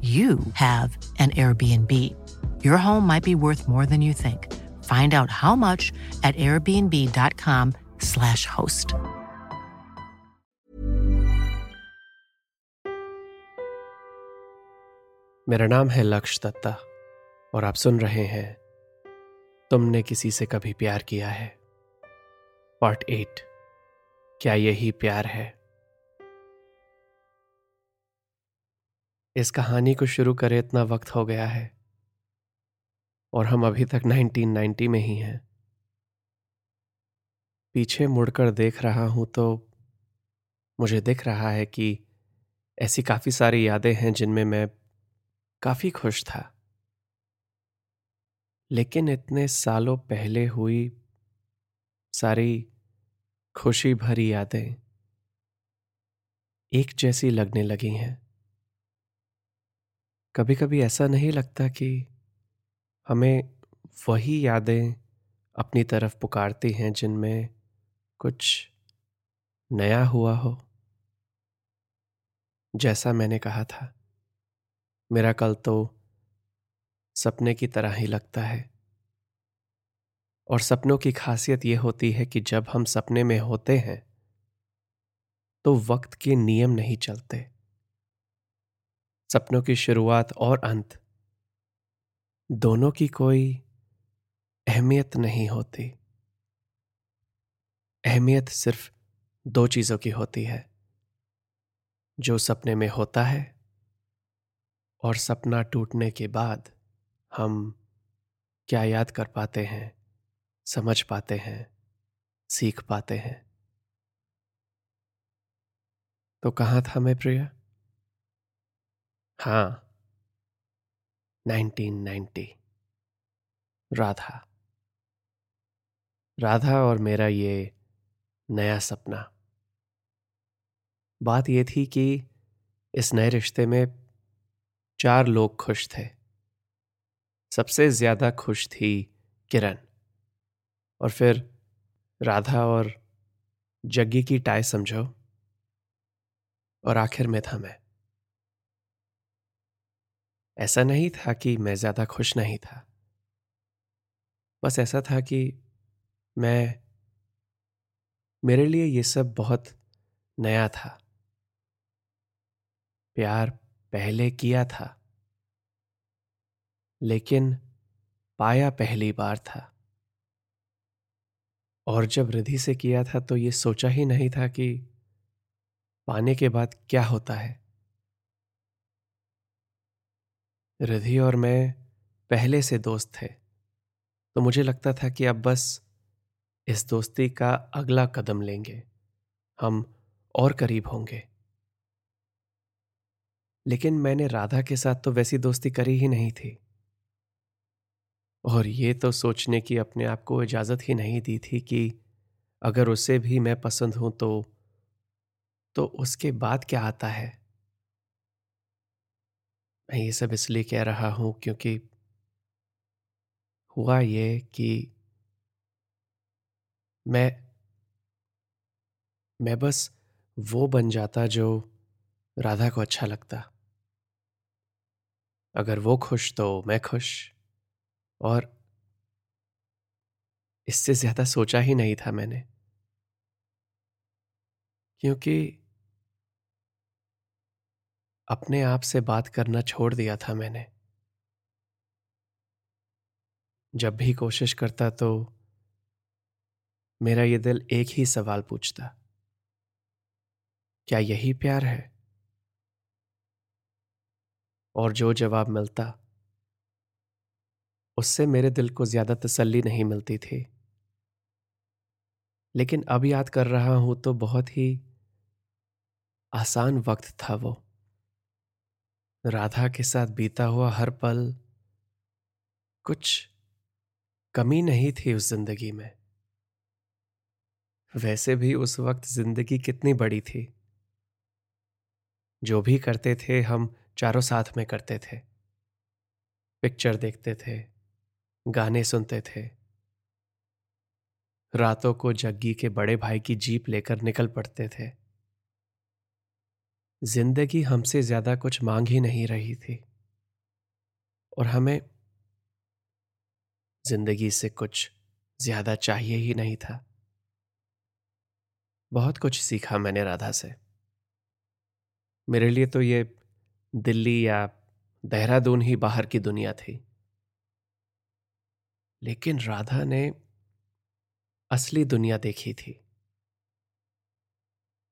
you have an Airbnb. Your home might be worth more than you think. Find out how much at airbnb.com/slash host. मेरा नाम है लक्ष्य दत्ता और आप सुन रहे हैं तुमने किसी से कभी प्यार किया है पार्ट एट क्या यही प्यार है इस कहानी को शुरू करे, इतना वक्त हो गया है। और हम अभी तक 1990 में ही हैं। पीछे मुड़कर देख रहा हूँ तो मुझे दिख रहा है कि ऐसी काफ़ी सारी यादें हैं जिनमें मैं काफ़ी खुश था। लेकिन इतने सालों पहले हुई सारी खुशी भरी यादें एक जैसी लगने लगी हैं। कभी कभी ऐसा नहीं लगता कि हमें वही यादें अपनी तरफ़ पुकारती हैं जिनमें कुछ नया हुआ हो। जैसा मैंने कहा था, मेरा कल तो सपने की तरह ही लगता है। और सपनों की खासियत यह होती है कि जब हम सपने में होते हैं तो वक्त के नियम नहीं चलते। सपनों की शुरुआत और अंत। दोनों की कोई अहमियत नहीं होती। अहमियत सिर्फ़ दो चीज़ों की होती है। जो सपने में होता है और सपना टूटने के बाद हम क्या याद कर पाते हैं, समझ पाते हैं, सीख पाते हैं। तो कहाँ था मैं प्रिया? हाँ। 1990 राधा। राधा और मेरा ये नया सपना। बात यह थी कि इस नए रिश्ते में चार लोग खुश थे। सबसे ज़्यादा खुश थी किरण। और फिर राधा और जग्गी की टाई समझो। और आखिर में था मैं। ऐसा नहीं था कि मैं ज़्यादा खुश नहीं था। बस ऐसा था कि मैं मेरे लिए ये सब बहुत नया था। प्यार पहले किया था। लेकिन पाया पहली बार था। और जब रिधि से किया था तो ये सोचा ही नहीं था कि पाने के बाद क्या होता है। रिधि और मैं पहले से दोस्त थे। तो मुझे लगता था कि अब बस इस दोस्ती का अगला कदम लेंगे। हम और करीब होंगे। लेकिन मैंने राधा के साथ तो वैसी दोस्ती करी ही नहीं थी। और ये तो सोचने की अपने आप को इजाज़त ही नहीं दी थी कि अगर उसे भी मैं पसंद हूँ तो तो उसके बाद क्या आता है? मैं ये सब इसलिए कह रहा हूँ क्योंकि हुआ ये कि मैं मैं बस वो बन जाता जो राधा को अच्छा लगता। अगर वो खुश तो मैं खुश और इससे ज़्यादा सोचा ही नहीं था मैंने। क्योंकि अपने आप से बात करना छोड़ दिया था मैंने। जब भी कोशिश करता तो मेरा ये दिल एक ही सवाल पूछता, क्या यही प्यार है? और जो जवाब मिलता, उससे मेरे दिल को ज़्यादा तसल्ली नहीं मिलती थी। लेकिन अब याद कर रहा हूँ तो बहुत ही आसान वक्त था वो। राधा के साथ बीता हुआ हर पल कुछ कमी नहीं थी उस ज़िंदगी में। वैसे भी उस वक्त ज़िंदगी कितनी बड़ी थी। जो भी करते थे, हम चारों साथ में करते थे। पिक्चर देखते थे, गाने सुनते थे। रातों को जग्गी के बड़े भाई की जीप लेकर निकल पड़ते थे। ज़िंदगी हमसे ज़्यादा कुछ मांग ही नहीं रही थी। और हमें ज़िंदगी से कुछ ज़्यादा चाहिए ही नहीं था। बहुत कुछ सीखा मैंने राधा से। मेरे लिए तो ये दिल्ली या देहरादून ही बाहर की दुनिया थी। लेकिन राधा ने असली दुनिया देखी थी।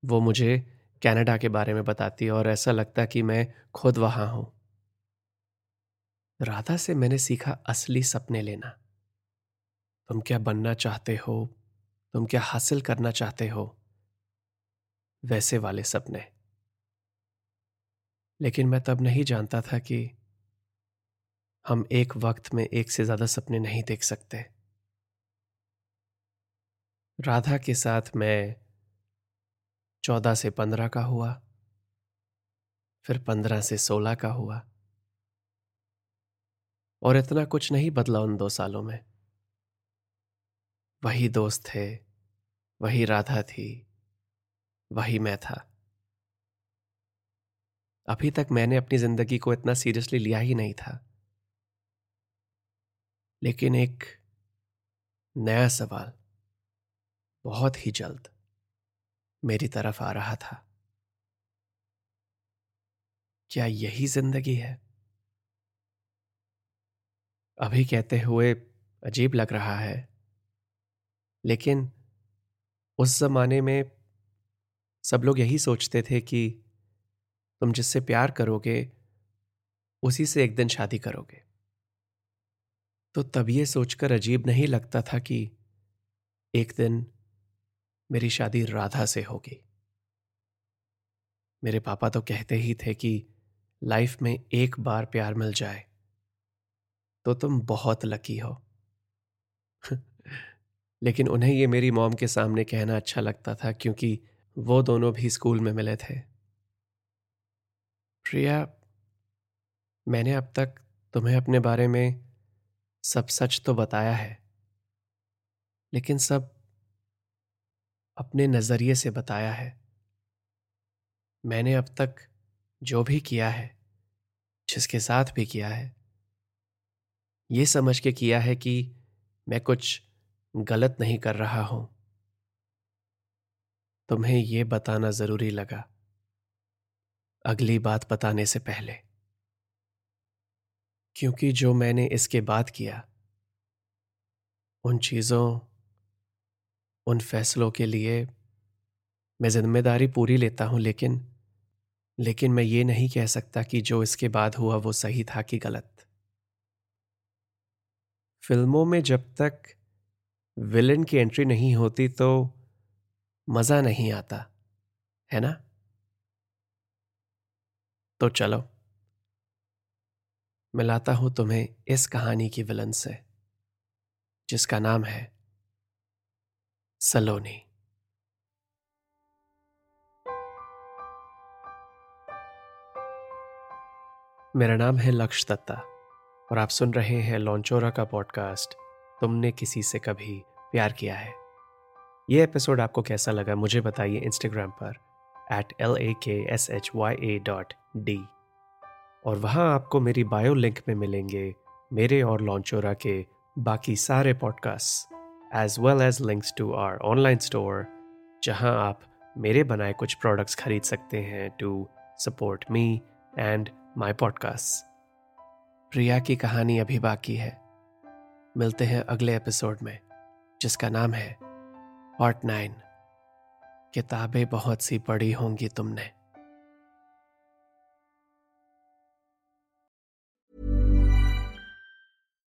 वो मुझे कनाडा के बारे में बताती और ऐसा लगता कि मैं खुद वहाँ हूँ। राधा से मैंने सीखा असली सपने लेना। तुम क्या बनना चाहते हो? तुम क्या हासिल करना चाहते हो? वैसे वाले सपने। लेकिन मैं तब नहीं जानता था कि हम एक वक्त में एक से ज़्यादा सपने नहीं देख सकते। राधा के साथ मैं चौदह से पंद्रह का हुआ, फिर पंद्रह से सोलह का हुआ। और इतना कुछ नहीं बदला उन दो सालों में। वही दोस्त थे, वही राधा थी, वही मैं था। अभी तक मैंने अपनी ज़िंदगी को इतना सीरियसली लिया ही नहीं था। लेकिन एक नया सवाल, बहुत ही जल्द। मेरी तरफ़ आ रहा था। क्या यही ज़िंदगी है? अभी कहते हुए अजीब लग रहा है। लेकिन उस जमाने में सब लोग यही सोचते थे कि तुम जिससे प्यार करोगे, उसी से एक दिन शादी करोगे। तो तब ये सोचकर अजीब नहीं लगता था कि एक दिन मेरी शादी राधा से होगी। मेरे पापा तो कहते ही थे कि लाइफ में एक बार प्यार मिल जाए तो तुम बहुत लकी हो। लेकिन उन्हें ये मेरी मॉम के सामने कहना अच्छा लगता था क्योंकि वो दोनों भी स्कूल में मिले थे। प्रिया, मैंने अब तक तुम्हें अपने बारे में सब सच तो बताया है, लेकिन सब अपने नज़रिए से बताया है। मैंने अब तक जो भी किया है, जिसके साथ भी किया है, ये समझ के किया है कि मैं कुछ गलत नहीं कर रहा हूँ। तुम्हें यह बताना ज़रूरी लगा। अगली बात बताने से पहले। क्योंकि जो मैंने इसके बाद किया, उन चीज़ों उन फैसलों के लिए मैं ज़िम्मेदारी पूरी लेता हूँ, लेकिन लेकिन मैं ये नहीं कह सकता कि जो इसके बाद हुआ वो सही था कि गलत। फ़िल्मों में जब तक विलन की एंट्री नहीं होती तो मज़ा नहीं आता, है ना? तो चलो मिलाता हूँ तुम्हें इस कहानी की विलन से, जिसका नाम है सलोनी। मेरा नाम है लक्ष दत्ता और आप सुन रहे हैं लॉन्चोरा का पॉडकास्ट, तुमने किसी से कभी प्यार किया है? ये एपिसोड आपको कैसा लगा मुझे बताइए इंस्टाग्राम पर at L A K S H Y A dot D और वहाँ आपको मेरी बायो लिंक में मिलेंगे मेरे और लॉन्चोरा के बाकी सारे podcast as well as links to our online store जहाँ आप मेरे बनाए कुछ प्रोडक्ट्स खरीद सकते हैं to support me and my podcast Priya की कहानी अभी बाकी है। मिलते हैं अगले एपिसोड में, जिसका नाम है पार्ट नाइन किताबें बहुत सी पढ़ी होंगी तुमने।